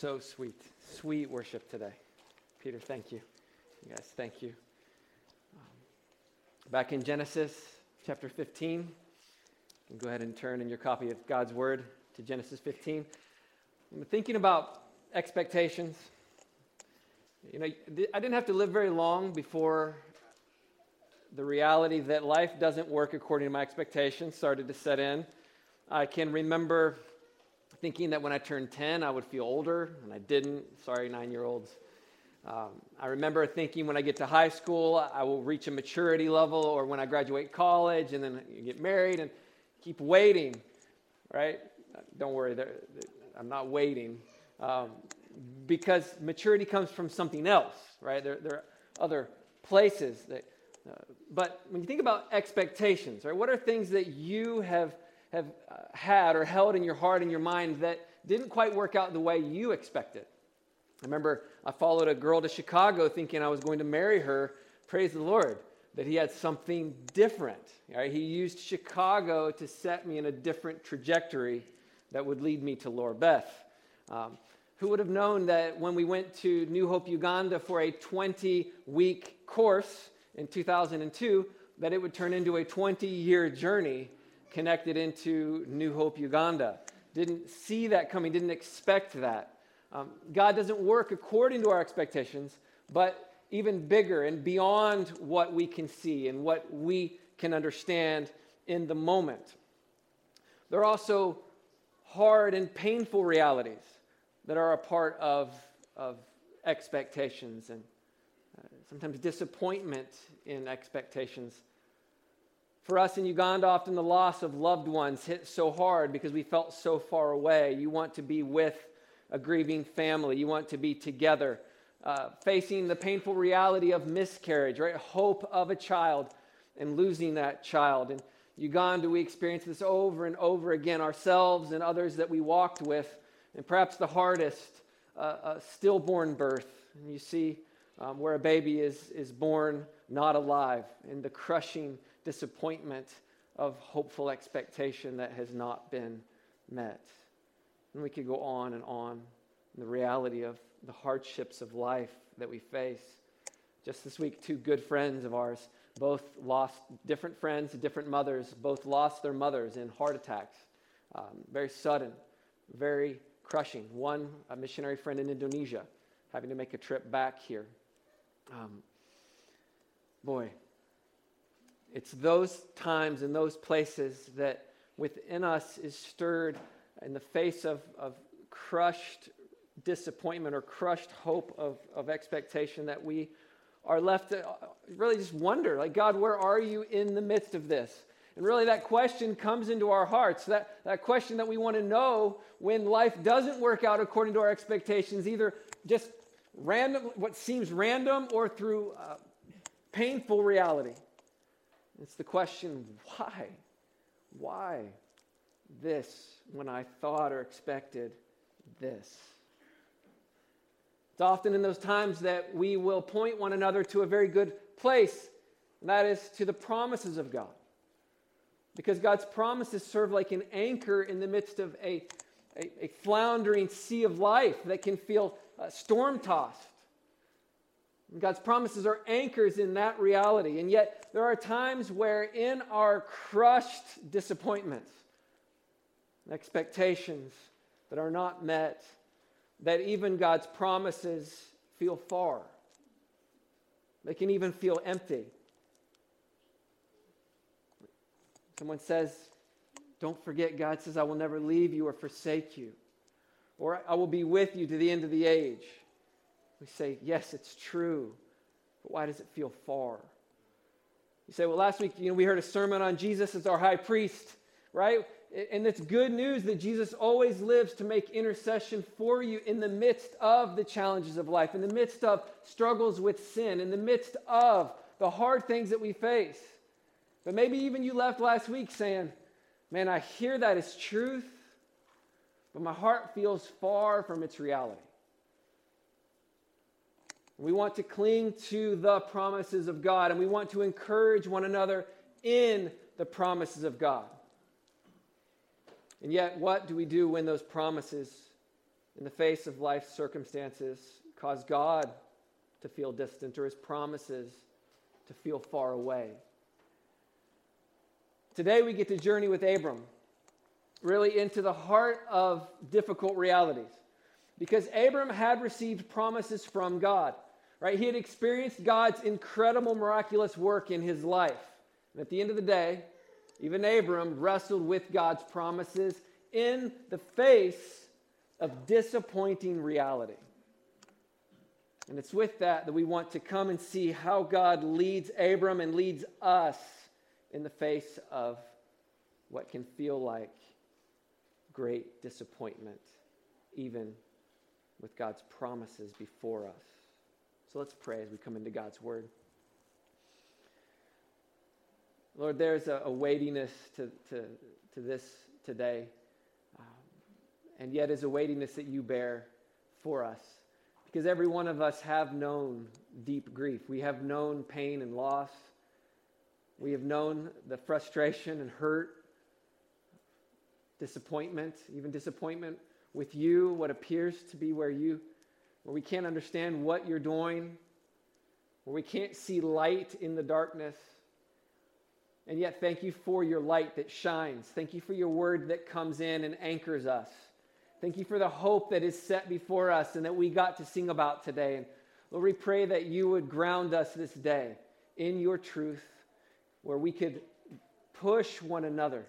So sweet, sweet worship today. Peter, thank you. You guys, thank you. Um, back in Genesis chapter 15, you can go ahead and turn in your copy of God's Word to Genesis 15. I'm thinking about expectations. You know, I didn't have to live very long before the reality that life doesn't work according to my expectations started to set in. I can remember thinking that when I turned 10, I would feel older, and I didn't. Sorry, nine year olds. Um, I remember thinking when I get to high school, I will reach a maturity level, or when I graduate college and then get married and keep waiting, right? Don't worry, I'm not waiting. Um, because maturity comes from something else, right? There, there are other places that, uh, but when you think about expectations, right, what are things that you have have uh, had or held in your heart and your mind that didn't quite work out the way you expected. I remember I followed a girl to Chicago thinking I was going to marry her. Praise the Lord that he had something different. Right? He used Chicago to set me in a different trajectory that would lead me to Lorabeth. Um, who would have known that when we went to New Hope, Uganda for a 20 week course in 2002, that it would turn into a 20 year journey connected into New Hope Uganda. Didn't see that coming, didn't expect that. Um, God doesn't work according to our expectations, but even bigger and beyond what we can see and what we can understand in the moment. There are also hard and painful realities that are a part of, of expectations and uh, sometimes disappointment in expectations for us in Uganda, often the loss of loved ones hit so hard because we felt so far away. You want to be with a grieving family, you want to be together. Uh, facing the painful reality of miscarriage, right? Hope of a child and losing that child. In Uganda, we experience this over and over again, ourselves and others that we walked with. And perhaps the hardest, uh, a stillborn birth. And you see um, where a baby is, is born not alive, and the crushing disappointment of hopeful expectation that has not been met. And we could go on and on. The reality of the hardships of life that we face. Just this week, two good friends of ours both lost different friends, different mothers, both lost their mothers in heart attacks. Um, very sudden, very crushing. One, a missionary friend in Indonesia, having to make a trip back here. Um, boy, it's those times and those places that within us is stirred in the face of, of crushed disappointment or crushed hope of, of expectation that we are left to really just wonder, like, God, where are you in the midst of this? And really, that question comes into our hearts. That, that question that we want to know when life doesn't work out according to our expectations, either just random, what seems random, or through uh, painful reality. It's the question why? Why this when I thought or expected this? It's often in those times that we will point one another to a very good place, and that is to the promises of God. Because God's promises serve like an anchor in the midst of a, a, a floundering sea of life that can feel uh, storm tossed. God's promises are anchors in that reality. And yet, there are times where, in our crushed disappointments, expectations that are not met, that even God's promises feel far. They can even feel empty. Someone says, Don't forget, God says, I will never leave you or forsake you, or I will be with you to the end of the age. We say, yes, it's true, but why does it feel far? You say, well, last week, you know, we heard a sermon on Jesus as our high priest, right? And it's good news that Jesus always lives to make intercession for you in the midst of the challenges of life, in the midst of struggles with sin, in the midst of the hard things that we face. But maybe even you left last week saying, man, I hear that as truth, but my heart feels far from its reality. We want to cling to the promises of God, and we want to encourage one another in the promises of God. And yet, what do we do when those promises in the face of life's circumstances cause God to feel distant or his promises to feel far away. Today we get to journey with Abram, really into the heart of difficult realities. Because Abram had received promises from God, right? He had experienced God's incredible, miraculous work in his life. And at the end of the day, even Abram wrestled with God's promises in the face of disappointing reality. And it's with that that we want to come and see how God leads Abram and leads us in the face of what can feel like great disappointment, even with God's promises before us. So let's pray as we come into God's word. Lord, there's a, a weightiness to, to, to this today, um, and yet is a weightiness that you bear for us because every one of us have known deep grief. We have known pain and loss. We have known the frustration and hurt, disappointment, even disappointment with you, what appears to be where you, where we can't understand what you're doing, where we can't see light in the darkness. And yet, thank you for your light that shines. Thank you for your word that comes in and anchors us. Thank you for the hope that is set before us and that we got to sing about today. And Lord, we pray that you would ground us this day in your truth, where we could push one another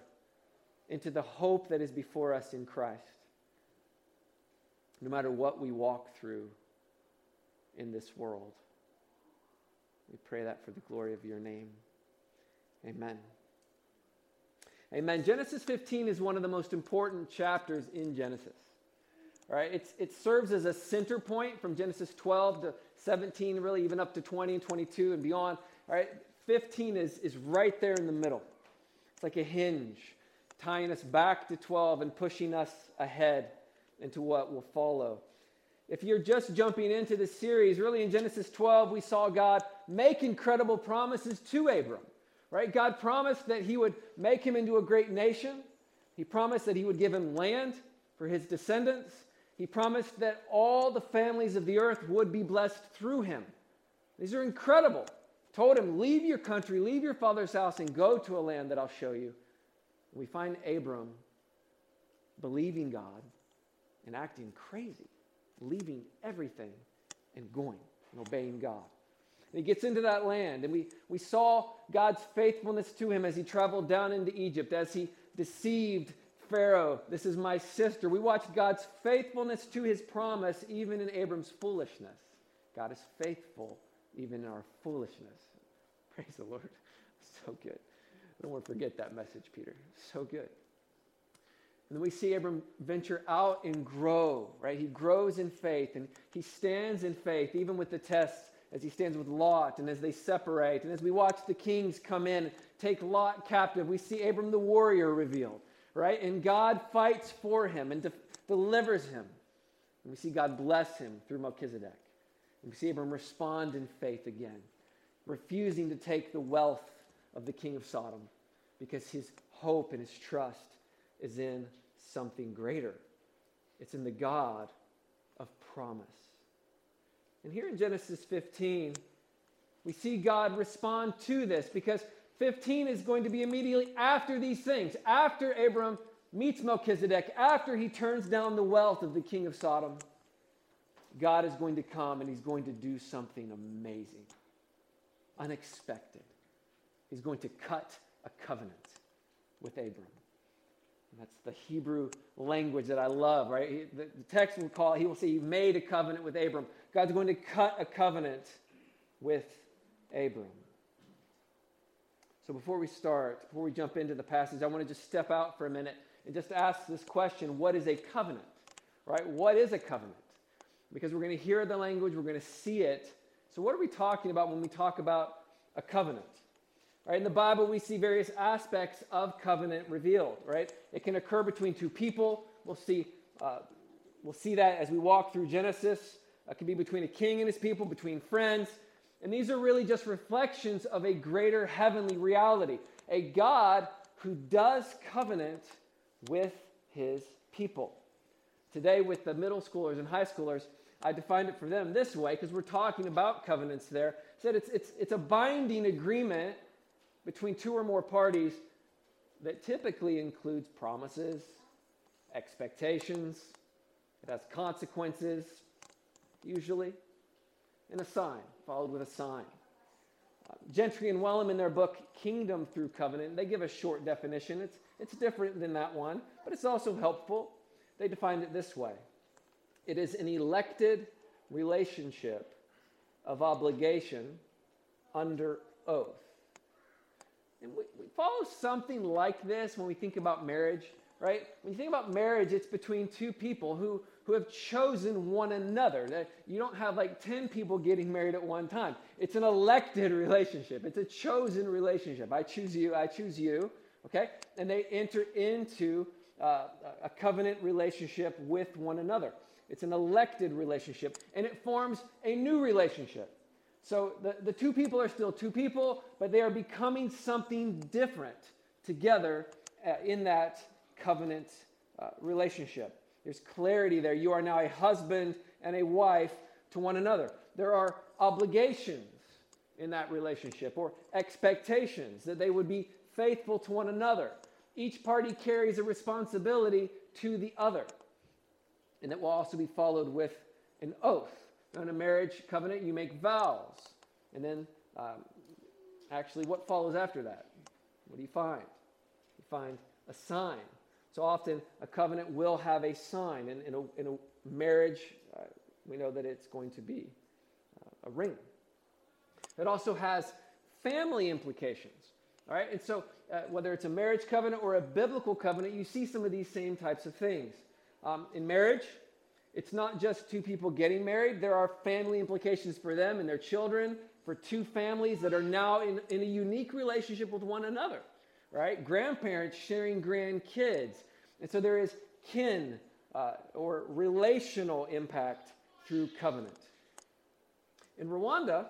into the hope that is before us in Christ, no matter what we walk through in this world. We pray that for the glory of your name. Amen. Amen. Genesis 15 is one of the most important chapters in Genesis. Right? It's, it serves as a center point from Genesis 12 to 17, really even up to 20 and 22 and beyond. All right? 15 is, is right there in the middle. It's like a hinge, tying us back to 12 and pushing us ahead into what will follow. If you're just jumping into the series, really in Genesis 12, we saw God make incredible promises to Abram right? God promised that he would make him into a great nation. He promised that he would give him land for his descendants. He promised that all the families of the earth would be blessed through him. These are incredible. Told him, Leave your country, leave your father's house, and go to a land that I'll show you. We find Abram believing God and acting crazy, leaving everything and going and obeying God. And he gets into that land. And we, we saw God's faithfulness to him as he traveled down into Egypt, as he deceived Pharaoh. This is my sister. We watched God's faithfulness to his promise, even in Abram's foolishness. God is faithful even in our foolishness. Praise the Lord. So good. I don't want to forget that message, Peter. So good. And then we see Abram venture out and grow, right? He grows in faith and he stands in faith, even with the tests as he stands with Lot and as they separate. And as we watch the kings come in, take Lot captive, we see Abram the warrior revealed, right? And God fights for him and de- delivers him. And we see God bless him through Melchizedek. And we see Abram respond in faith again, refusing to take the wealth of the king of Sodom because his hope and his trust is in something greater. It's in the God of promise. And here in Genesis 15, we see God respond to this because 15 is going to be immediately after these things, after Abram meets Melchizedek, after he turns down the wealth of the king of Sodom. God is going to come and he's going to do something amazing, unexpected. He's going to cut a covenant with Abram. That's the Hebrew language that I love, right? The, text will call he will say, He made a covenant with Abram. God's going to cut a covenant with Abram. So before we start, before we jump into the passage, I want to just step out for a minute and just ask this question what is a covenant? Right? What is a covenant? Because we're going to hear the language, we're going to see it. So, what are we talking about when we talk about a covenant? Right? In the Bible, we see various aspects of covenant revealed. Right? It can occur between two people. We'll see. Uh, we'll see that as we walk through Genesis. It can be between a king and his people, between friends. And these are really just reflections of a greater heavenly reality a God who does covenant with his people. today with the middle schoolers and high schoolers, I defined it for them this way because we're talking about covenants there. Said it's, it's, it's a binding agreement between two or more parties that typically includes promises, expectations, it has consequences, usually, and a sign, followed with a sign. Uh, Gentry and Wellum, in their book Kingdom Through Covenant, they give a short definition. It's, it's different than that one, but it's also helpful. They define it this way it is an elected relationship of obligation under oath. And we, we follow something like this when we think about marriage, right? When you think about marriage, it's between two people who, who have chosen one another. You don't have like 10 people getting married at one time. It's an elected relationship, it's a chosen relationship. I choose you, I choose you, okay? And they enter into uh, a covenant relationship with one another. It's an elected relationship, and it forms a new relationship. So the, the two people are still two people, but they are becoming something different together uh, in that covenant uh, relationship. There's clarity there. You are now a husband and a wife to one another. There are obligations in that relationship or expectations that they would be faithful to one another. Each party carries a responsibility to the other. And that will also be followed with an oath in a marriage covenant, you make vows. And then, um, actually, what follows after that? What do you find? You find a sign. So often, a covenant will have a sign. And in a, in a marriage, uh, we know that it's going to be uh, a ring. It also has family implications. All right? And so, uh, whether it's a marriage covenant or a biblical covenant, you see some of these same types of things. Um, in marriage, it's not just two people getting married, there are family implications for them and their children, for two families that are now in, in a unique relationship with one another, right? Grandparents sharing grandkids. And so there is kin uh, or relational impact through covenant. In Rwanda,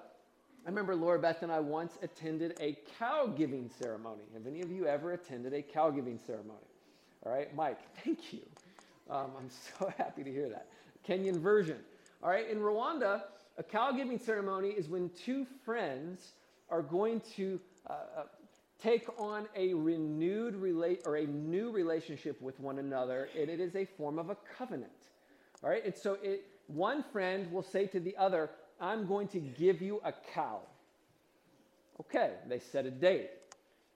I remember Laura Beth and I once attended a cow giving ceremony. Have any of you ever attended a cow giving ceremony? All right, Mike, thank you. Um, I'm so happy to hear that. Kenyan version. All right, in Rwanda, a cow giving ceremony is when two friends are going to uh, uh, take on a renewed relate or a new relationship with one another, and it is a form of a covenant. All right, and so it, one friend will say to the other, I'm going to give you a cow. Okay, they set a date.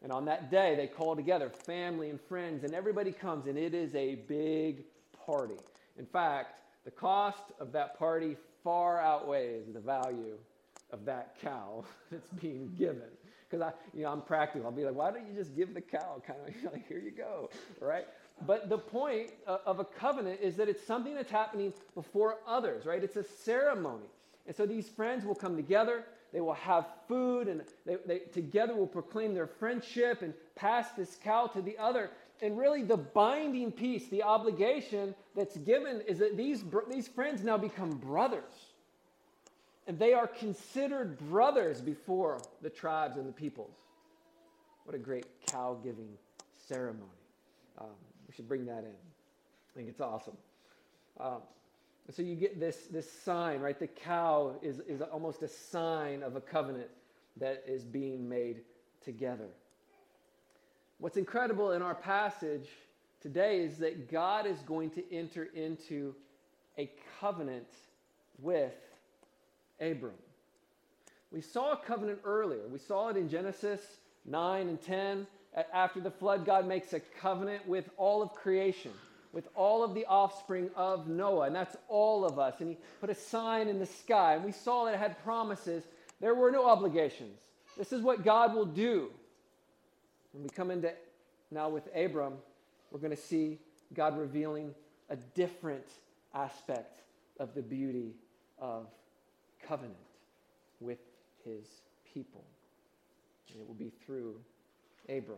And on that day, they call together family and friends, and everybody comes, and it is a big party. In fact, the cost of that party far outweighs the value of that cow that's being given. Because I, you know, I'm practical. I'll be like, why don't you just give the cow? Kind of like, here you go, right? But the point of a covenant is that it's something that's happening before others, right? It's a ceremony. And so these friends will come together, they will have food, and they, they together will proclaim their friendship and pass this cow to the other and really the binding piece, the obligation that's given is that these, these friends now become brothers. And they are considered brothers before the tribes and the peoples. What a great cow giving ceremony. Um, we should bring that in. I think it's awesome. Um, so you get this, this sign, right? The cow is, is almost a sign of a covenant that is being made together. What's incredible in our passage today is that God is going to enter into a covenant with Abram. We saw a covenant earlier. We saw it in Genesis 9 and 10. After the flood, God makes a covenant with all of creation, with all of the offspring of Noah, and that's all of us. And he put a sign in the sky, and we saw that it had promises. There were no obligations. This is what God will do when we come into now with Abram, we're going to see God revealing a different aspect of the beauty of covenant with his people. And it will be through Abram.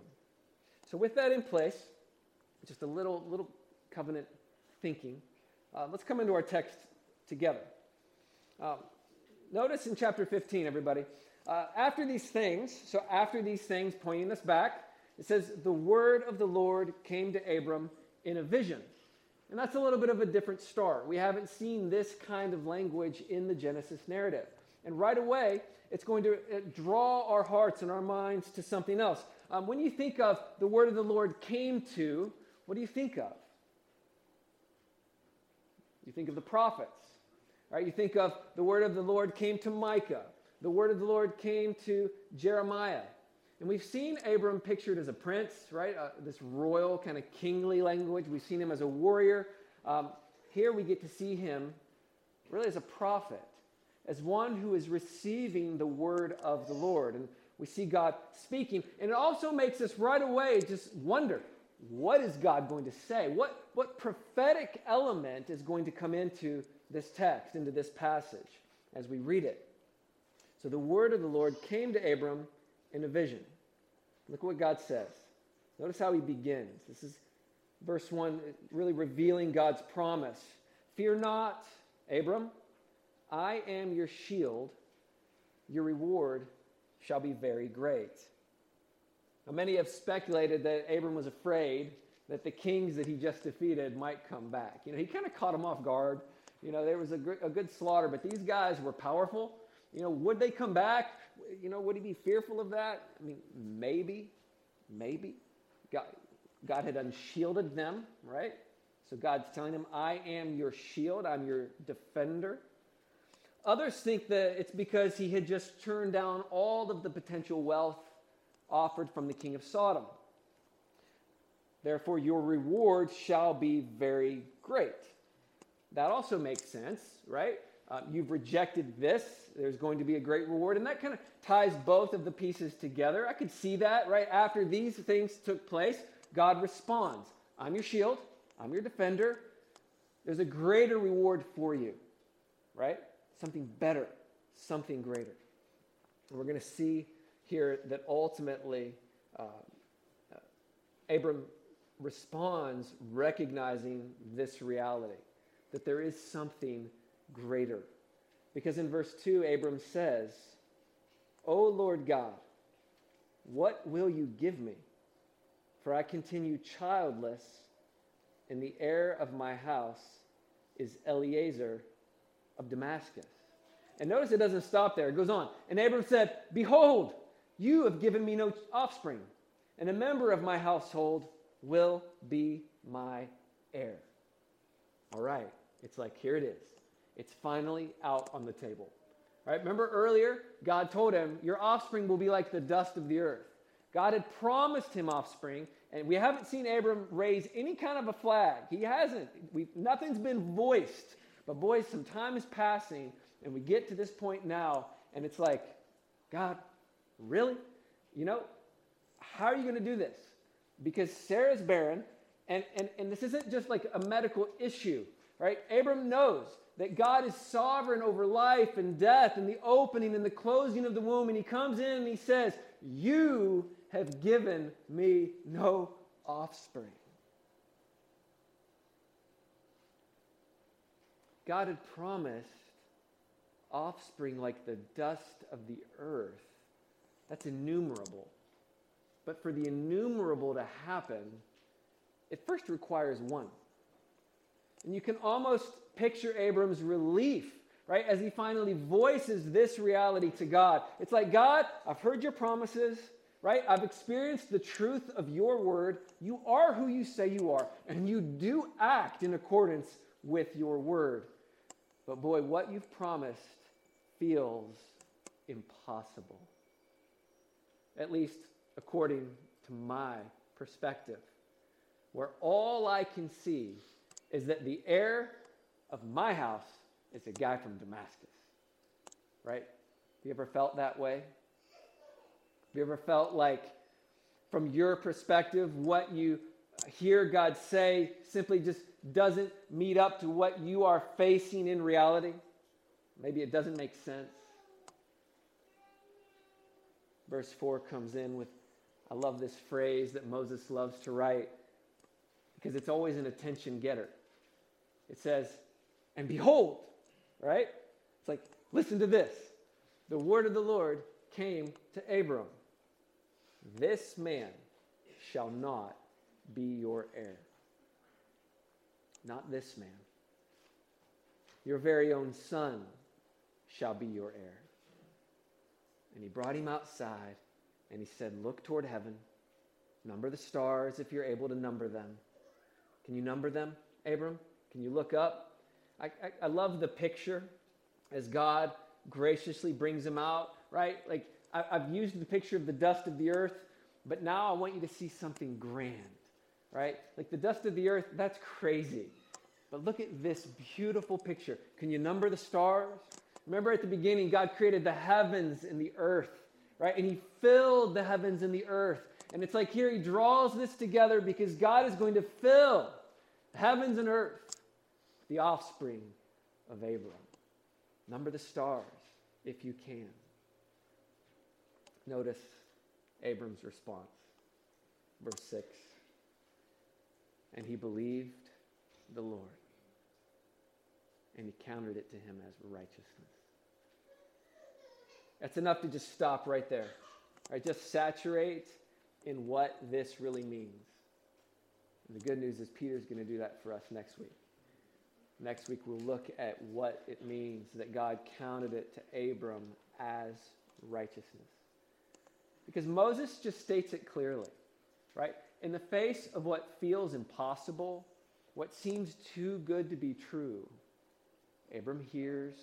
So, with that in place, just a little, little covenant thinking, uh, let's come into our text together. Um, notice in chapter 15, everybody, uh, after these things, so after these things, pointing us back, it says, The word of the Lord came to Abram in a vision. And that's a little bit of a different start. We haven't seen this kind of language in the Genesis narrative. And right away, it's going to uh, draw our hearts and our minds to something else. Um, when you think of the word of the Lord came to, what do you think of? You think of the prophets. Right? You think of the word of the Lord came to Micah. The word of the Lord came to Jeremiah. And we've seen Abram pictured as a prince, right? Uh, this royal, kind of kingly language. We've seen him as a warrior. Um, here we get to see him really as a prophet, as one who is receiving the word of the Lord. And we see God speaking. And it also makes us right away just wonder what is God going to say? What, what prophetic element is going to come into this text, into this passage as we read it? So the word of the Lord came to Abram in a vision. Look what God says. Notice how he begins. This is verse 1, really revealing God's promise. Fear not, Abram, I am your shield. Your reward shall be very great. Now, many have speculated that Abram was afraid that the kings that he just defeated might come back. You know, he kind of caught them off guard. You know, there was a, a good slaughter, but these guys were powerful. You know, would they come back? You know, would he be fearful of that? I mean, maybe, maybe. God, God had unshielded them, right? So God's telling him, I am your shield, I'm your defender. Others think that it's because he had just turned down all of the potential wealth offered from the king of Sodom. Therefore, your reward shall be very great. That also makes sense, right? Uh, you've rejected this. There's going to be a great reward. And that kind of ties both of the pieces together. I could see that, right? After these things took place, God responds I'm your shield, I'm your defender. There's a greater reward for you, right? Something better, something greater. And we're going to see here that ultimately uh, uh, Abram responds recognizing this reality that there is something greater. Because in verse 2, Abram says, O Lord God, what will you give me? For I continue childless, and the heir of my house is Eliezer of Damascus. And notice it doesn't stop there. It goes on. And Abram said, Behold, you have given me no offspring, and a member of my household will be my heir. All right. It's like, here it is. It's finally out on the table. Right? Remember earlier, God told him, Your offspring will be like the dust of the earth. God had promised him offspring, and we haven't seen Abram raise any kind of a flag. He hasn't. We, nothing's been voiced. But boys, some time is passing, and we get to this point now, and it's like, God, really? You know, how are you going to do this? Because Sarah's barren, and, and, and this isn't just like a medical issue, right? Abram knows that God is sovereign over life and death and the opening and the closing of the womb. And he comes in and he says, You have given me no offspring. God had promised offspring like the dust of the earth. That's innumerable. But for the innumerable to happen, it first requires one. And you can almost picture Abram's relief, right, as he finally voices this reality to God. It's like, God, I've heard your promises, right? I've experienced the truth of your word. You are who you say you are, and you do act in accordance with your word. But boy, what you've promised feels impossible, at least according to my perspective, where all I can see is that the heir of my house is a guy from Damascus. Right? Have you ever felt that way? Have you ever felt like, from your perspective, what you hear God say simply just doesn't meet up to what you are facing in reality? Maybe it doesn't make sense. Verse 4 comes in with, I love this phrase that Moses loves to write because it's always an attention getter. It says, and behold, right? It's like, listen to this. The word of the Lord came to Abram. This man shall not be your heir. not this man. Your very own son shall be your heir. And he brought him outside and he said, Look toward heaven, number the stars if you're able to number them. Can you number them, Abram? Can you look up? I, I, I love the picture as God graciously brings him out, right? Like I, I've used the picture of the dust of the earth, but now I want you to see something grand, right? Like the dust of the earth, that's crazy. But look at this beautiful picture. Can you number the stars? Remember at the beginning, God created the heavens and the earth, right? And He filled the heavens and the earth. And it's like here He draws this together because God is going to fill heavens and earth, the offspring of Abram. Number the stars if you can. Notice Abram's response. Verse 6. And he believed the Lord, and he counted it to him as righteousness. That's enough to just stop right there. Right? Just saturate in what this really means. And the good news is Peter's going to do that for us next week. Next week, we'll look at what it means that God counted it to Abram as righteousness. Because Moses just states it clearly, right? In the face of what feels impossible, what seems too good to be true, Abram hears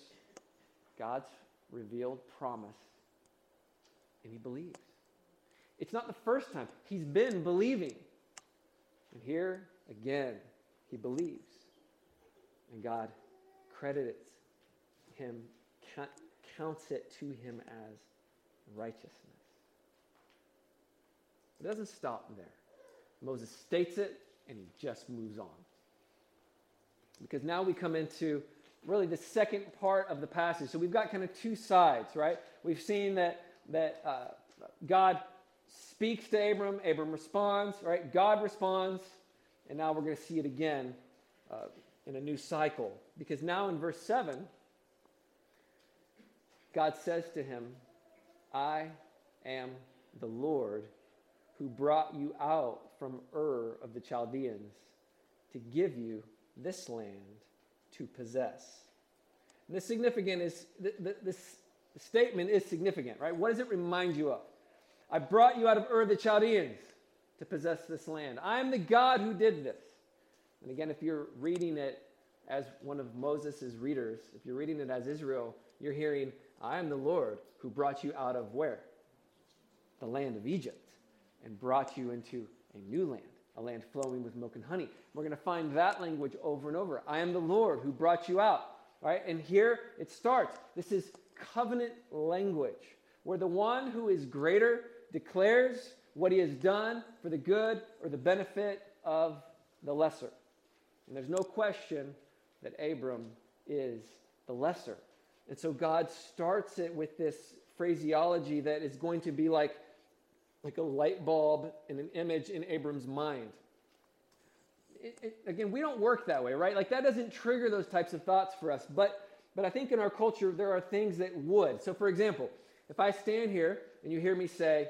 God's revealed promise and he believes. It's not the first time. He's been believing. And here, again, he believes. And God credits him, counts it to him as righteousness. It doesn't stop there. Moses states it and he just moves on. Because now we come into really the second part of the passage. So we've got kind of two sides, right? We've seen that, that uh, God speaks to Abram, Abram responds, right? God responds, and now we're going to see it again uh, in a new cycle. Because now in verse 7, God says to him, I am the Lord who brought you out from Ur of the Chaldeans to give you this land to possess. And the significant is this statement is significant, right? What does it remind you of? I brought you out of Ur the Chaldeans to possess this land. I am the God who did this. And again, if you're reading it as one of Moses' readers, if you're reading it as Israel, you're hearing, I am the Lord who brought you out of where? The land of Egypt and brought you into a new land, a land flowing with milk and honey. We're going to find that language over and over. I am the Lord who brought you out. Right? And here it starts. This is covenant language where the one who is greater declares what he has done for the good or the benefit of the lesser. And there's no question that Abram is the lesser. And so God starts it with this phraseology that is going to be like, like a light bulb and an image in Abram's mind. It, it, again, we don't work that way, right? Like that doesn't trigger those types of thoughts for us. But, but I think in our culture, there are things that would. So, for example, if I stand here and you hear me say,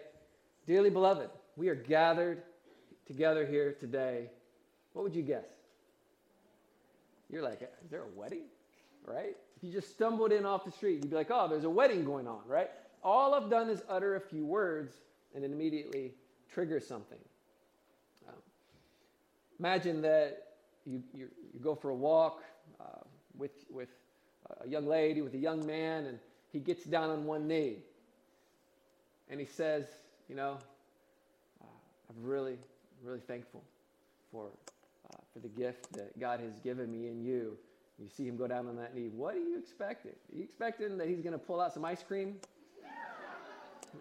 Dearly beloved, we are gathered together here today, what would you guess? You're like, is there a wedding? Right? If you just stumbled in off the street, you'd be like, oh, there's a wedding going on, right? All I've done is utter a few words and it immediately triggers something. Um, imagine that you, you, you, go for a walk uh, with, with a young lady, with a young man, and he gets down on one knee and he says, You know, uh, I'm really, really thankful for, uh, for the gift that God has given me and you. You see him go down on that knee. What are you expecting? Are you expecting that he's going to pull out some ice cream?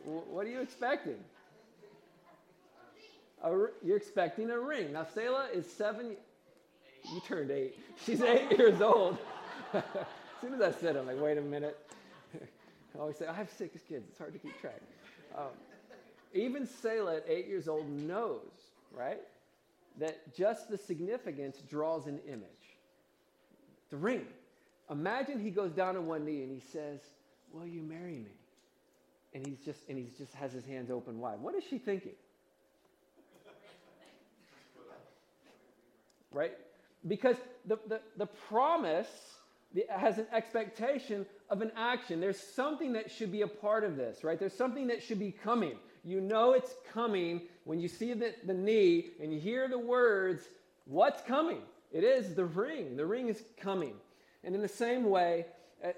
What are you expecting? you're expecting a ring. Now, Selah is seven. You turned eight. She's eight years old. as soon as I said, it, I'm like, wait a minute. I always say, I have six kids. It's hard to keep track. Um, even Selah at eight years old knows, right, that just the significance draws an image. The ring. Imagine he goes down on one knee and he says, Will you marry me? and he's just and he's just has his hands open wide. What is she thinking? right? Because the, the, the promise has an expectation of an action. There's something that should be a part of this, right? There's something that should be coming. You know it's coming when you see the, the knee and you hear the words, what's coming? It is the ring. The ring is coming. And in the same way,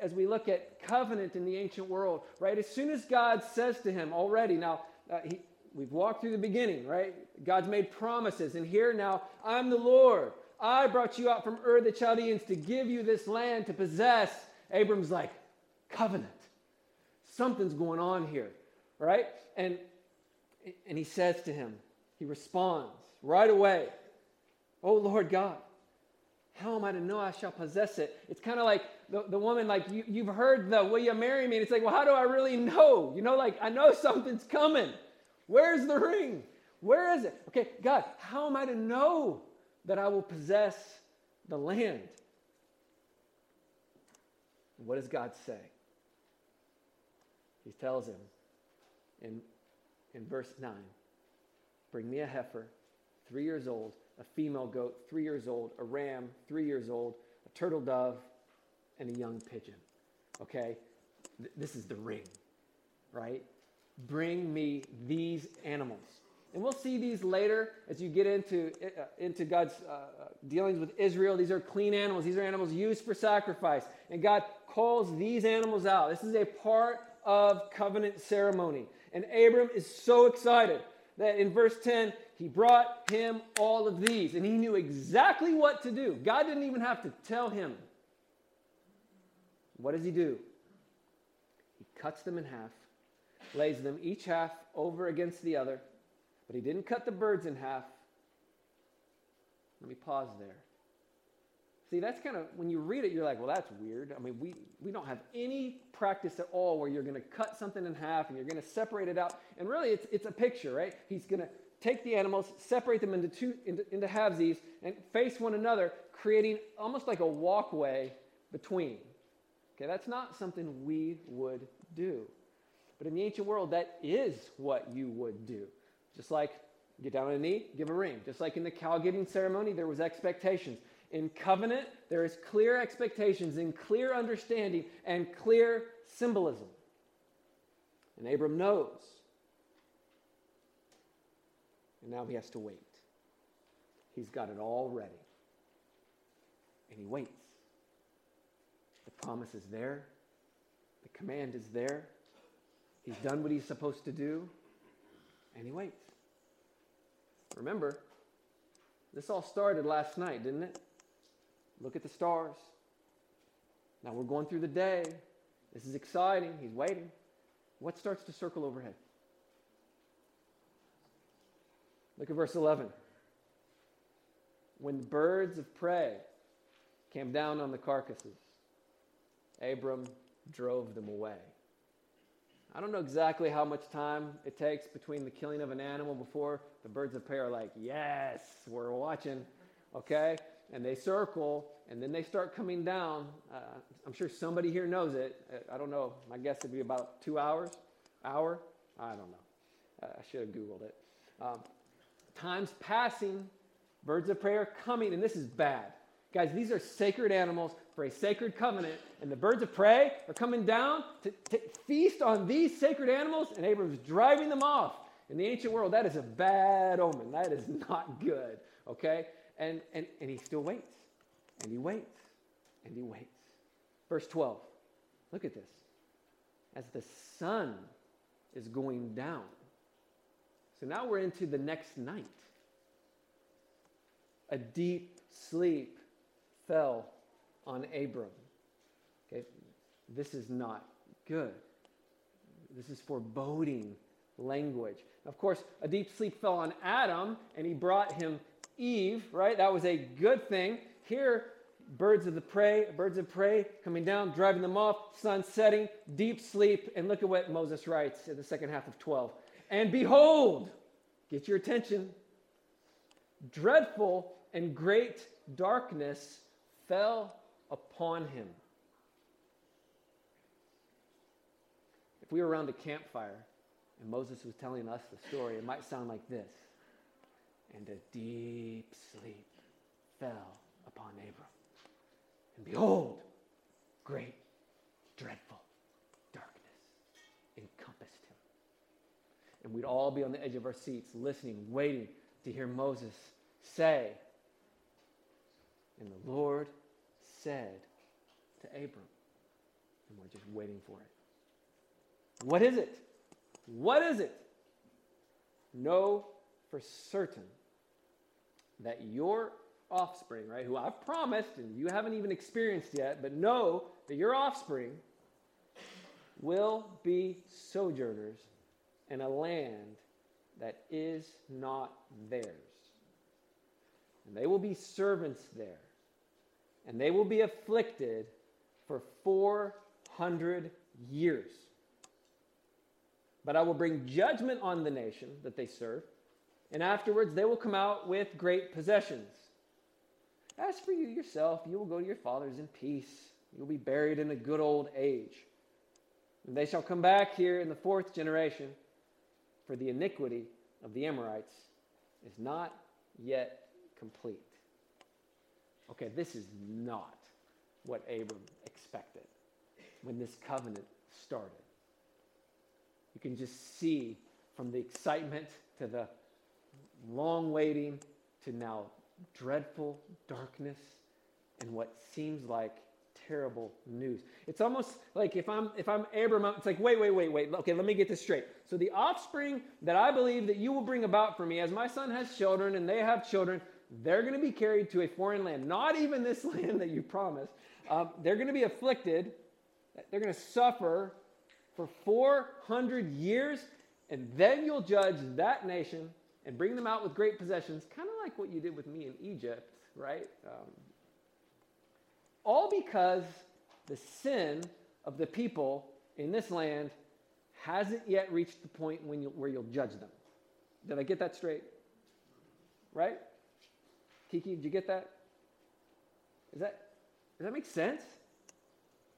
as we look at covenant in the ancient world, right? As soon as God says to him already, now uh, he, we've walked through the beginning, right? God's made promises, and here now, I'm the Lord. I brought you out from Ur the Chaldeans to give you this land to possess. Abram's like, covenant. Something's going on here, right? And, and he says to him, he responds right away, Oh Lord God, how am I to know I shall possess it? It's kind of like the, the woman, like, you, you've heard the, will you marry me? And it's like, well, how do I really know? You know, like, I know something's coming. Where's the ring? Where is it? Okay, God, how am I to know that I will possess the land? What does God say? He tells him in, in verse 9 Bring me a heifer, three years old, a female goat, three years old, a ram, three years old, a turtle dove, and a young pigeon. Okay? Th- this is the ring, right? Bring me these animals. And we'll see these later as you get into, uh, into God's uh, dealings with Israel. These are clean animals, these are animals used for sacrifice. And God calls these animals out. This is a part of covenant ceremony. And Abram is so excited that in verse 10, he brought him all of these, and he knew exactly what to do. God didn't even have to tell him. What does he do? He cuts them in half, lays them each half over against the other, but he didn't cut the birds in half. Let me pause there. See, that's kind of, when you read it, you're like, well, that's weird. I mean, we, we don't have any practice at all where you're going to cut something in half and you're going to separate it out. And really, it's, it's a picture, right? He's going to take the animals, separate them into two into, into halvesies, and face one another, creating almost like a walkway between. Okay, that's not something we would do. But in the ancient world, that is what you would do. Just like get down on a knee, give a ring. Just like in the cow giving ceremony, there was expectations. In covenant, there is clear expectations and clear understanding and clear symbolism. And Abram knows and now he has to wait. He's got it all ready. And he waits. The promise is there, the command is there. He's done what he's supposed to do, and he waits. Remember, this all started last night, didn't it? Look at the stars. Now we're going through the day. This is exciting. He's waiting. What starts to circle overhead? Look at verse 11. When birds of prey came down on the carcasses, Abram drove them away. I don't know exactly how much time it takes between the killing of an animal before the birds of prey are like, yes, we're watching, okay? And they circle, and then they start coming down. Uh, I'm sure somebody here knows it. I don't know. My guess would be about two hours, hour. I don't know. Uh, I should have Googled it. Um, time's passing, birds of prey are coming, and this is bad. Guys, these are sacred animals for a sacred covenant, and the birds of prey are coming down to, to feast on these sacred animals, and Abram's driving them off. In the ancient world, that is a bad omen. That is not good, okay? And, and, and he still waits, and he waits, and he waits. Verse 12, look at this. As the sun is going down, so now we're into the next night. A deep sleep fell on Abram. Okay, this is not good. This is foreboding language. Of course, a deep sleep fell on Adam and he brought him Eve, right? That was a good thing. Here, birds of the prey, birds of prey coming down, driving them off, sun setting, deep sleep. And look at what Moses writes in the second half of 12. And behold, get your attention, dreadful and great darkness fell upon him. If we were around a campfire and Moses was telling us the story, it might sound like this. And a deep sleep fell upon Abram. And behold, great, dreadful darkness encompassed him. And we'd all be on the edge of our seats, listening, waiting to hear Moses say, And the Lord said to Abram, and we're just waiting for it. What is it? What is it? Know for certain that your offspring, right, who I've promised and you haven't even experienced yet, but know that your offspring will be sojourners in a land that is not theirs. And they will be servants there. And they will be afflicted for 400 years. But I will bring judgment on the nation that they serve, and afterwards they will come out with great possessions. As for you yourself, you will go to your fathers in peace. You'll be buried in a good old age. And they shall come back here in the fourth generation, for the iniquity of the Amorites is not yet complete. Okay, this is not what Abram expected when this covenant started. You can just see from the excitement to the long waiting to now dreadful darkness and what seems like terrible news. It's almost like if I'm if I'm Abram, it's like wait, wait, wait, wait. Okay, let me get this straight. So the offspring that I believe that you will bring about for me, as my son has children and they have children, they're going to be carried to a foreign land. Not even this land that you promised. Um, they're going to be afflicted. They're going to suffer for 400 years, and then you'll judge that nation and bring them out with great possessions, kind of like what you did with me in Egypt, right? Um, all because the sin of the people in this land hasn't yet reached the point when you, where you'll judge them. Did I get that straight? Right? Kiki, did you get that? Is that does that make sense?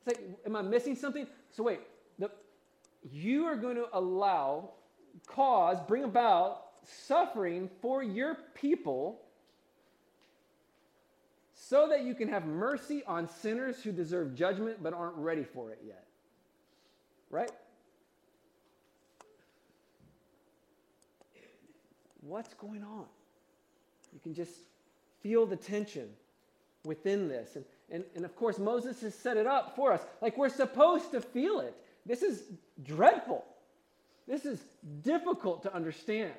It's like, am I missing something? So wait, the, you are going to allow, cause, bring about suffering for your people so that you can have mercy on sinners who deserve judgment but aren't ready for it yet. Right? What's going on? You can just feel the tension within this. And, and, and of course, Moses has set it up for us. Like we're supposed to feel it. This is dreadful. This is difficult to understand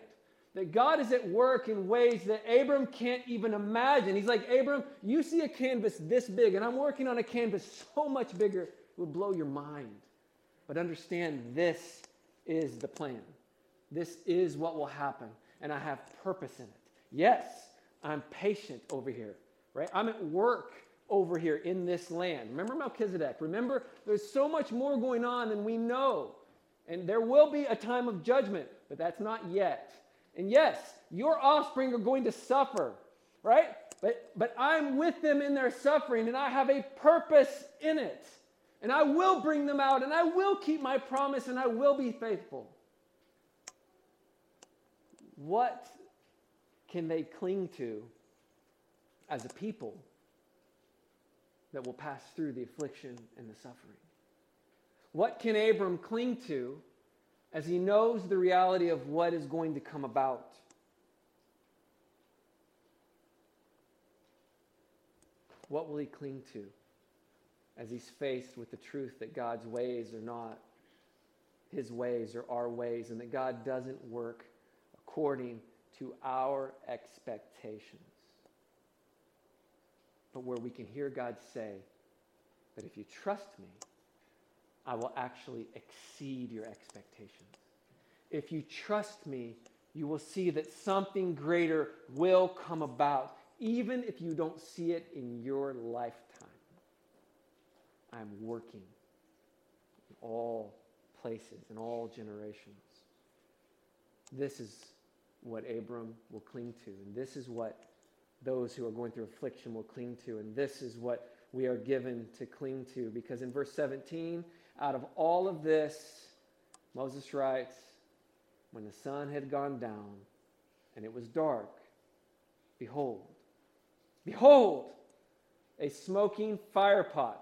that God is at work in ways that Abram can't even imagine. He's like, Abram, you see a canvas this big, and I'm working on a canvas so much bigger, it would blow your mind. But understand this is the plan. This is what will happen, and I have purpose in it. Yes, I'm patient over here, right? I'm at work over here in this land. Remember Melchizedek. Remember, there's so much more going on than we know. And there will be a time of judgment, but that's not yet. And yes, your offspring are going to suffer, right? But, but I'm with them in their suffering, and I have a purpose in it. And I will bring them out, and I will keep my promise, and I will be faithful. What can they cling to as a people that will pass through the affliction and the suffering? What can Abram cling to as he knows the reality of what is going to come about. What will he cling to as he's faced with the truth that God's ways are not his ways or our ways, and that God doesn't work according to our expectations? But where we can hear God say that if you trust me, I will actually exceed your expectations. If you trust me, you will see that something greater will come about, even if you don't see it in your lifetime. I'm working in all places, in all generations. This is what Abram will cling to, and this is what those who are going through affliction will cling to, and this is what we are given to cling to. Because in verse 17, out of all of this, Moses writes, when the sun had gone down and it was dark, behold, behold, a smoking firepot,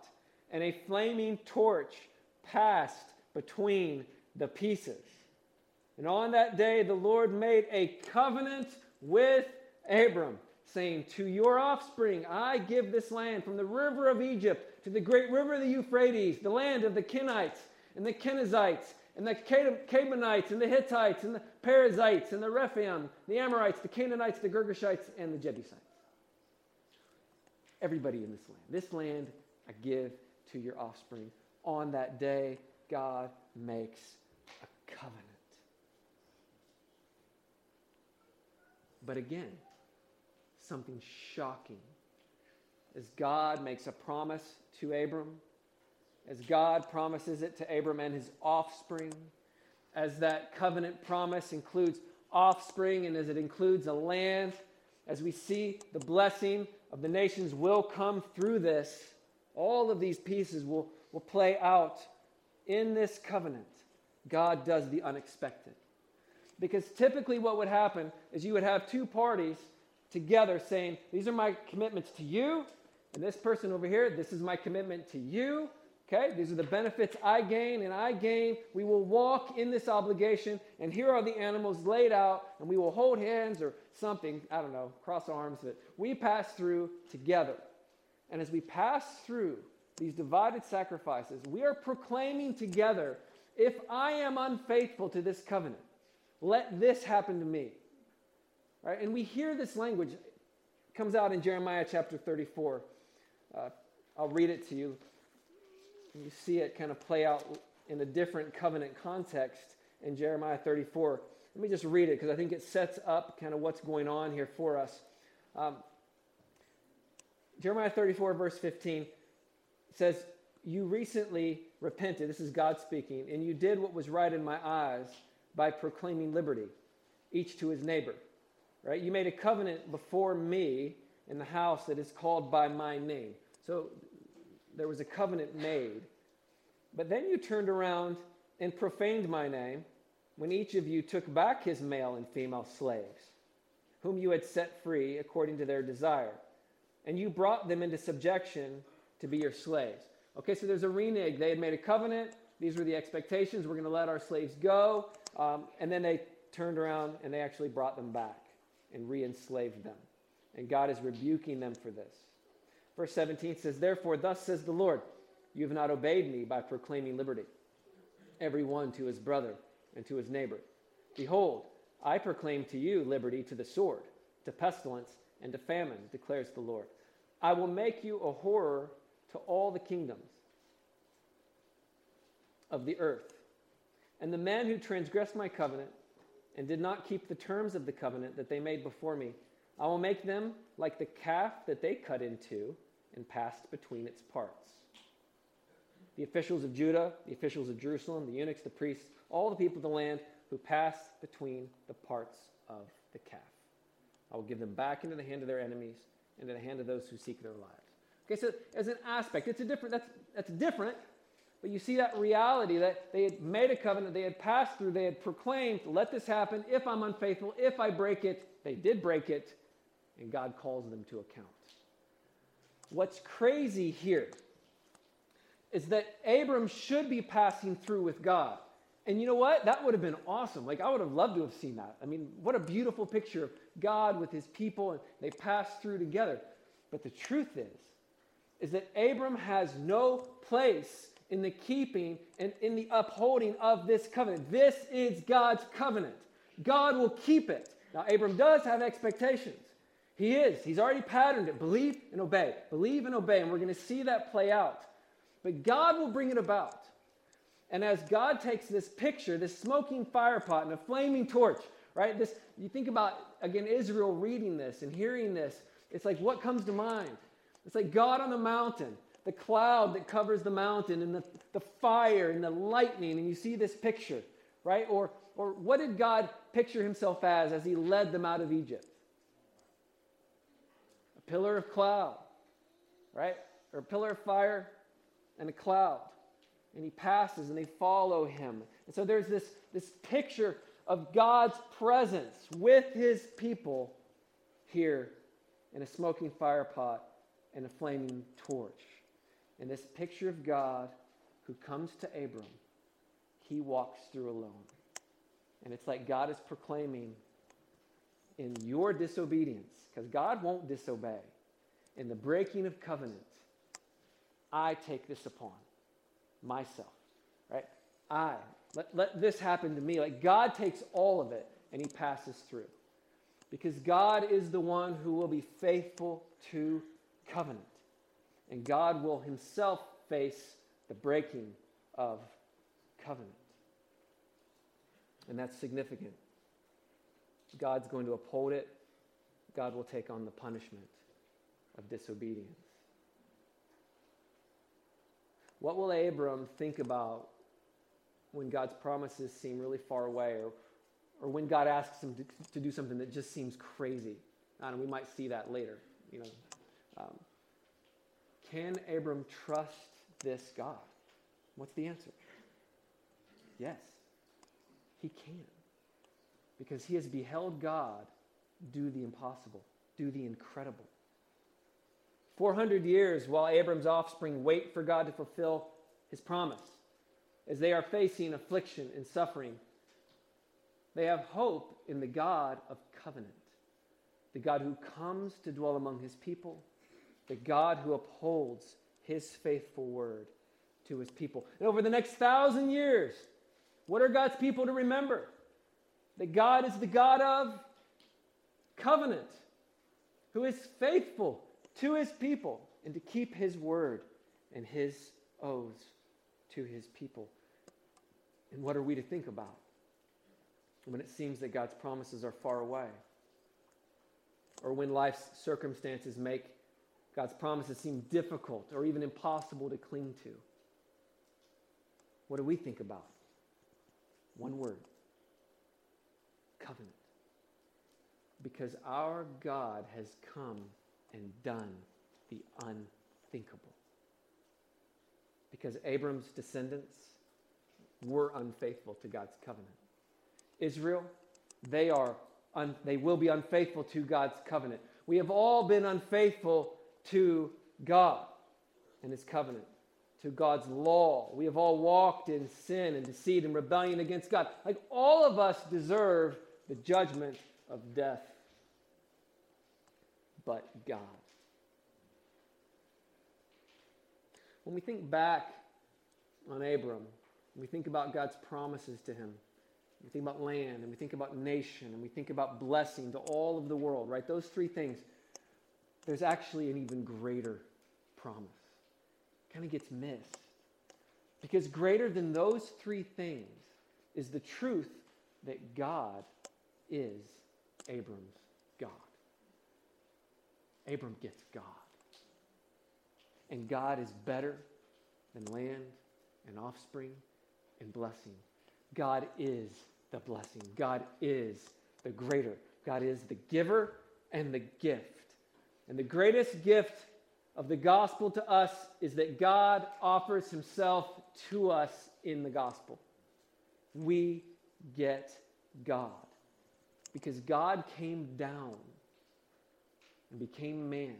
and a flaming torch passed between the pieces. And on that day, the Lord made a covenant with Abram, saying, To your offspring I give this land from the river of Egypt to the great river of the Euphrates, the land of the Kenites and the Kenizzites and the Canaanites and the Hittites and the Perizzites and the Rephaim, the Amorites, the Canaanites, the Girgashites, and the Jebusites. Everybody in this land. This land I give to your offspring. On that day, God makes a covenant. But again, something shocking. As God makes a promise to Abram, as God promises it to Abram and his offspring, as that covenant promise includes offspring and as it includes a land, as we see the blessing of the nations will come through this, all of these pieces will, will play out in this covenant. God does the unexpected. Because typically, what would happen is you would have two parties together saying, These are my commitments to you, and this person over here, this is my commitment to you. Okay, these are the benefits I gain and I gain. We will walk in this obligation, and here are the animals laid out, and we will hold hands or something, I don't know, cross arms that we pass through together. And as we pass through these divided sacrifices, we are proclaiming together if I am unfaithful to this covenant, let this happen to me. Right? And we hear this language comes out in Jeremiah chapter 34. Uh, I'll read it to you. You see it kind of play out in a different covenant context in Jeremiah 34. Let me just read it because I think it sets up kind of what's going on here for us. Um, Jeremiah 34, verse 15 says, You recently repented, this is God speaking, and you did what was right in my eyes by proclaiming liberty, each to his neighbor. Right? You made a covenant before me in the house that is called by my name. So there was a covenant made. But then you turned around and profaned my name when each of you took back his male and female slaves, whom you had set free according to their desire, and you brought them into subjection to be your slaves. Okay, so there's a renege. They had made a covenant. These were the expectations. We're going to let our slaves go. Um, and then they turned around and they actually brought them back and re enslaved them. And God is rebuking them for this. Verse 17 says, Therefore, thus says the Lord, you have not obeyed me by proclaiming liberty, every one to his brother and to his neighbor. Behold, I proclaim to you liberty to the sword, to pestilence, and to famine, declares the Lord. I will make you a horror to all the kingdoms of the earth. And the men who transgressed my covenant and did not keep the terms of the covenant that they made before me, I will make them like the calf that they cut into and passed between its parts. The officials of Judah, the officials of Jerusalem, the eunuchs, the priests, all the people of the land who passed between the parts of the calf. I will give them back into the hand of their enemies into the hand of those who seek their lives. Okay, so as an aspect, it's a different, that's, that's different, but you see that reality that they had made a covenant, they had passed through, they had proclaimed, let this happen. If I'm unfaithful, if I break it, they did break it, and God calls them to account. What's crazy here is that Abram should be passing through with God. And you know what? That would have been awesome. Like, I would have loved to have seen that. I mean, what a beautiful picture of God with his people, and they pass through together. But the truth is, is that Abram has no place in the keeping and in the upholding of this covenant. This is God's covenant. God will keep it. Now, Abram does have expectations. He is. He's already patterned it. Believe and obey. Believe and obey. And we're going to see that play out. But God will bring it about. And as God takes this picture, this smoking fire pot and a flaming torch, right? This you think about again Israel reading this and hearing this, it's like what comes to mind? It's like God on the mountain, the cloud that covers the mountain, and the, the fire and the lightning, and you see this picture, right? Or or what did God picture himself as as he led them out of Egypt? Pillar of cloud, right? Or pillar of fire and a cloud. And he passes and they follow him. And so there's this, this picture of God's presence with his people here in a smoking fire pot and a flaming torch. And this picture of God who comes to Abram, he walks through alone. And it's like God is proclaiming in your disobedience, because God won't disobey, in the breaking of covenant, I take this upon myself, right? I, let, let this happen to me. Like God takes all of it and he passes through. Because God is the one who will be faithful to covenant. And God will himself face the breaking of covenant. And that's significant. God's going to uphold it. God will take on the punishment of disobedience. What will Abram think about when God's promises seem really far away or, or when God asks him to, to do something that just seems crazy? And we might see that later. You know, um, can Abram trust this God? What's the answer? Yes, he can. Because he has beheld God do the impossible, do the incredible. 400 years while Abram's offspring wait for God to fulfill his promise. As they are facing affliction and suffering, they have hope in the God of covenant, the God who comes to dwell among his people, the God who upholds his faithful word to his people. And over the next thousand years, what are God's people to remember? That God is the God of covenant, who is faithful to his people and to keep his word and his oaths to his people. And what are we to think about when it seems that God's promises are far away? Or when life's circumstances make God's promises seem difficult or even impossible to cling to? What do we think about? One word covenant. Because our God has come and done the unthinkable. Because Abram's descendants were unfaithful to God's covenant. Israel, they are un, they will be unfaithful to God's covenant. We have all been unfaithful to God and his covenant, to God's law. We have all walked in sin and deceit and rebellion against God. Like all of us deserve the judgment of death but God. When we think back on Abram, we think about God's promises to him, we think about land, and we think about nation, and we think about blessing to all of the world, right? Those three things, there's actually an even greater promise. Kind of gets missed. Because greater than those three things is the truth that God is Abram's God. Abram gets God. And God is better than land and offspring and blessing. God is the blessing. God is the greater. God is the giver and the gift. And the greatest gift of the gospel to us is that God offers himself to us in the gospel. We get God because God came down and became man.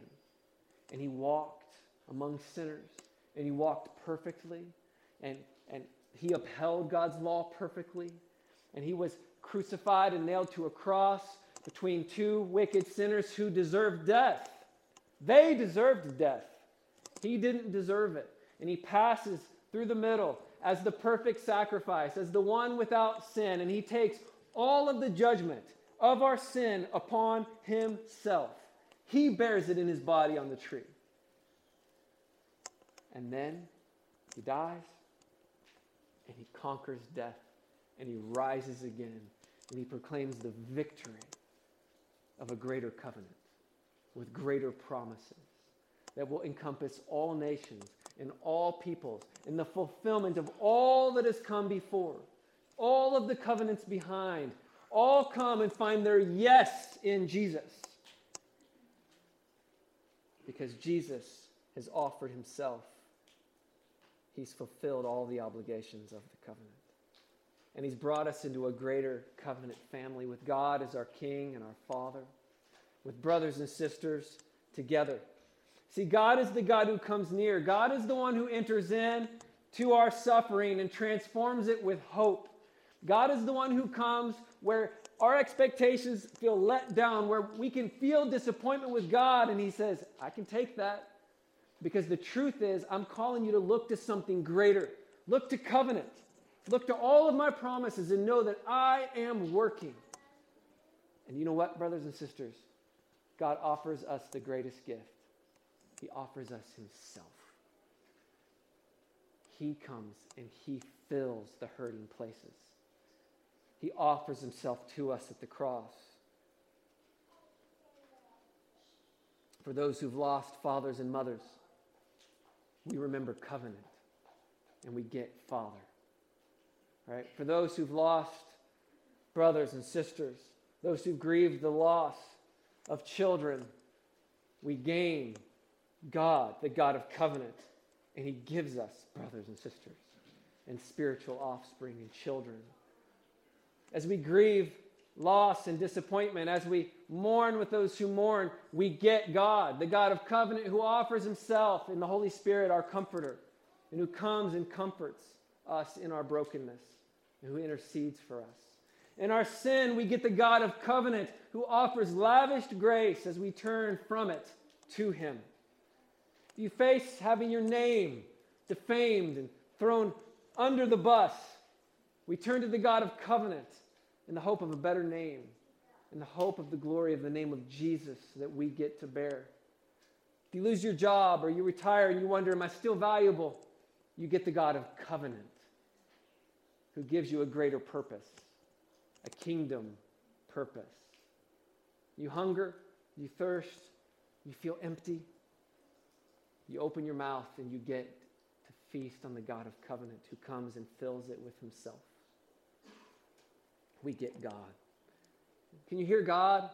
And he walked among sinners. And he walked perfectly. And, and he upheld God's law perfectly. And he was crucified and nailed to a cross between two wicked sinners who deserved death. They deserved death. He didn't deserve it. And he passes through the middle as the perfect sacrifice, as the one without sin. And he takes all of the judgment of our sin upon himself. He bears it in his body on the tree. And then he dies and he conquers death and he rises again and he proclaims the victory of a greater covenant with greater promises that will encompass all nations and all peoples in the fulfillment of all that has come before, all of the covenants behind, all come and find their yes in Jesus because Jesus has offered himself. He's fulfilled all the obligations of the covenant. And he's brought us into a greater covenant family with God as our King and our Father, with brothers and sisters together. See, God is the God who comes near. God is the one who enters in to our suffering and transforms it with hope. God is the one who comes where our expectations feel let down, where we can feel disappointment with God, and He says, I can take that. Because the truth is, I'm calling you to look to something greater. Look to covenant. Look to all of my promises and know that I am working. And you know what, brothers and sisters? God offers us the greatest gift. He offers us Himself. He comes and He fills the hurting places. He offers Himself to us at the cross. For those who've lost fathers and mothers, we remember covenant and we get Father. Right? For those who've lost brothers and sisters, those who grieve the loss of children, we gain God, the God of covenant, and He gives us brothers and sisters and spiritual offspring and children. As we grieve loss and disappointment, as we mourn with those who mourn, we get God, the God of covenant who offers Himself in the Holy Spirit, our comforter, and who comes and comforts us in our brokenness, and who intercedes for us. In our sin, we get the God of covenant who offers lavished grace as we turn from it to Him. If you face having your name defamed and thrown under the bus, we turn to the God of covenant in the hope of a better name, in the hope of the glory of the name of Jesus that we get to bear. If you lose your job or you retire and you wonder, Am I still valuable? You get the God of covenant who gives you a greater purpose a kingdom purpose. You hunger, you thirst, you feel empty. You open your mouth and you get to feast on the God of covenant who comes and fills it with himself. We get God. Can you hear God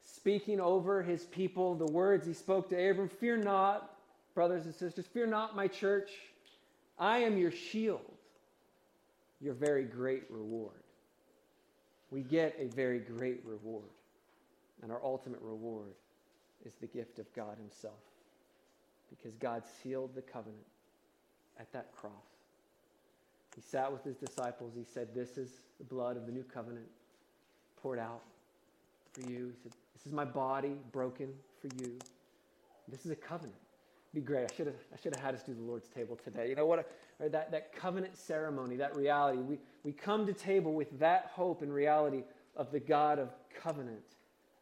speaking over his people the words he spoke to Abram? Fear not, brothers and sisters, fear not, my church. I am your shield, your very great reward we get a very great reward. And our ultimate reward is the gift of God Himself. Because God sealed the covenant at that cross. He sat with His disciples. He said, This is the blood of the new covenant poured out for you. He said, This is my body broken for you. This is a covenant. It'd be great. I should have I should have had us do the Lord's table today. You know what? A, that, that covenant ceremony, that reality. We, we come to table with that hope and reality of the God of covenant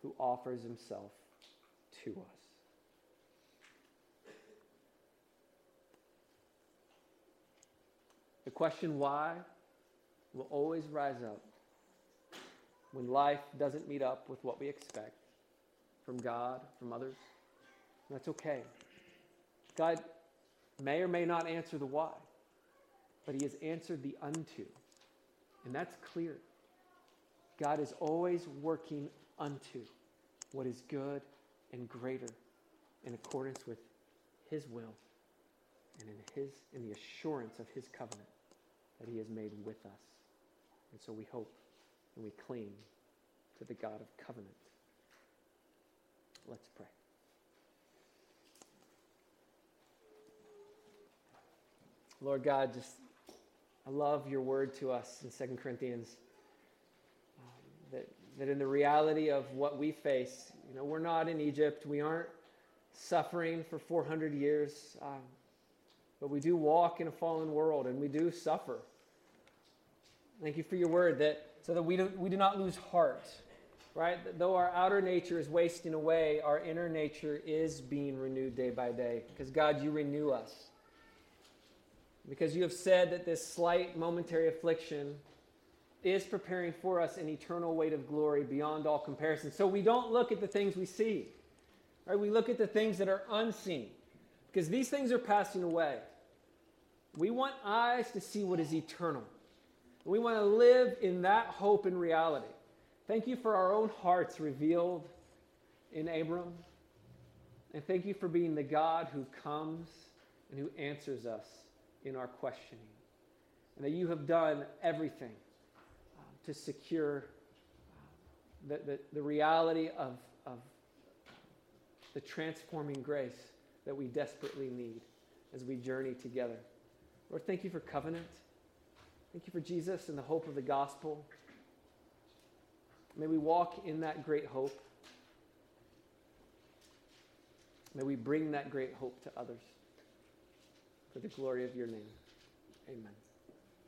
who offers himself to us. The question why will always rise up when life doesn't meet up with what we expect from God, from others. That's okay. God may or may not answer the why, but He has answered the unto. And that's clear. God is always working unto what is good and greater in accordance with His will and in, his, in the assurance of His covenant that He has made with us. And so we hope and we cling to the God of covenant. Let's pray. Lord God, just I love your word to us in 2 Corinthians. Um, that, that in the reality of what we face, you know, we're not in Egypt. We aren't suffering for 400 years. Um, but we do walk in a fallen world and we do suffer. Thank you for your word that so that we do, we do not lose heart, right? Though our outer nature is wasting away, our inner nature is being renewed day by day because God, you renew us because you have said that this slight momentary affliction is preparing for us an eternal weight of glory beyond all comparison. So we don't look at the things we see. Right? We look at the things that are unseen because these things are passing away. We want eyes to see what is eternal. We want to live in that hope and reality. Thank you for our own hearts revealed in Abram. And thank you for being the God who comes and who answers us in our questioning. And that you have done everything uh, to secure uh, the, the, the reality of, of the transforming grace that we desperately need as we journey together. Lord, thank you for covenant. Thank you for Jesus and the hope of the gospel. May we walk in that great hope. May we bring that great hope to others for the glory of your name. Amen.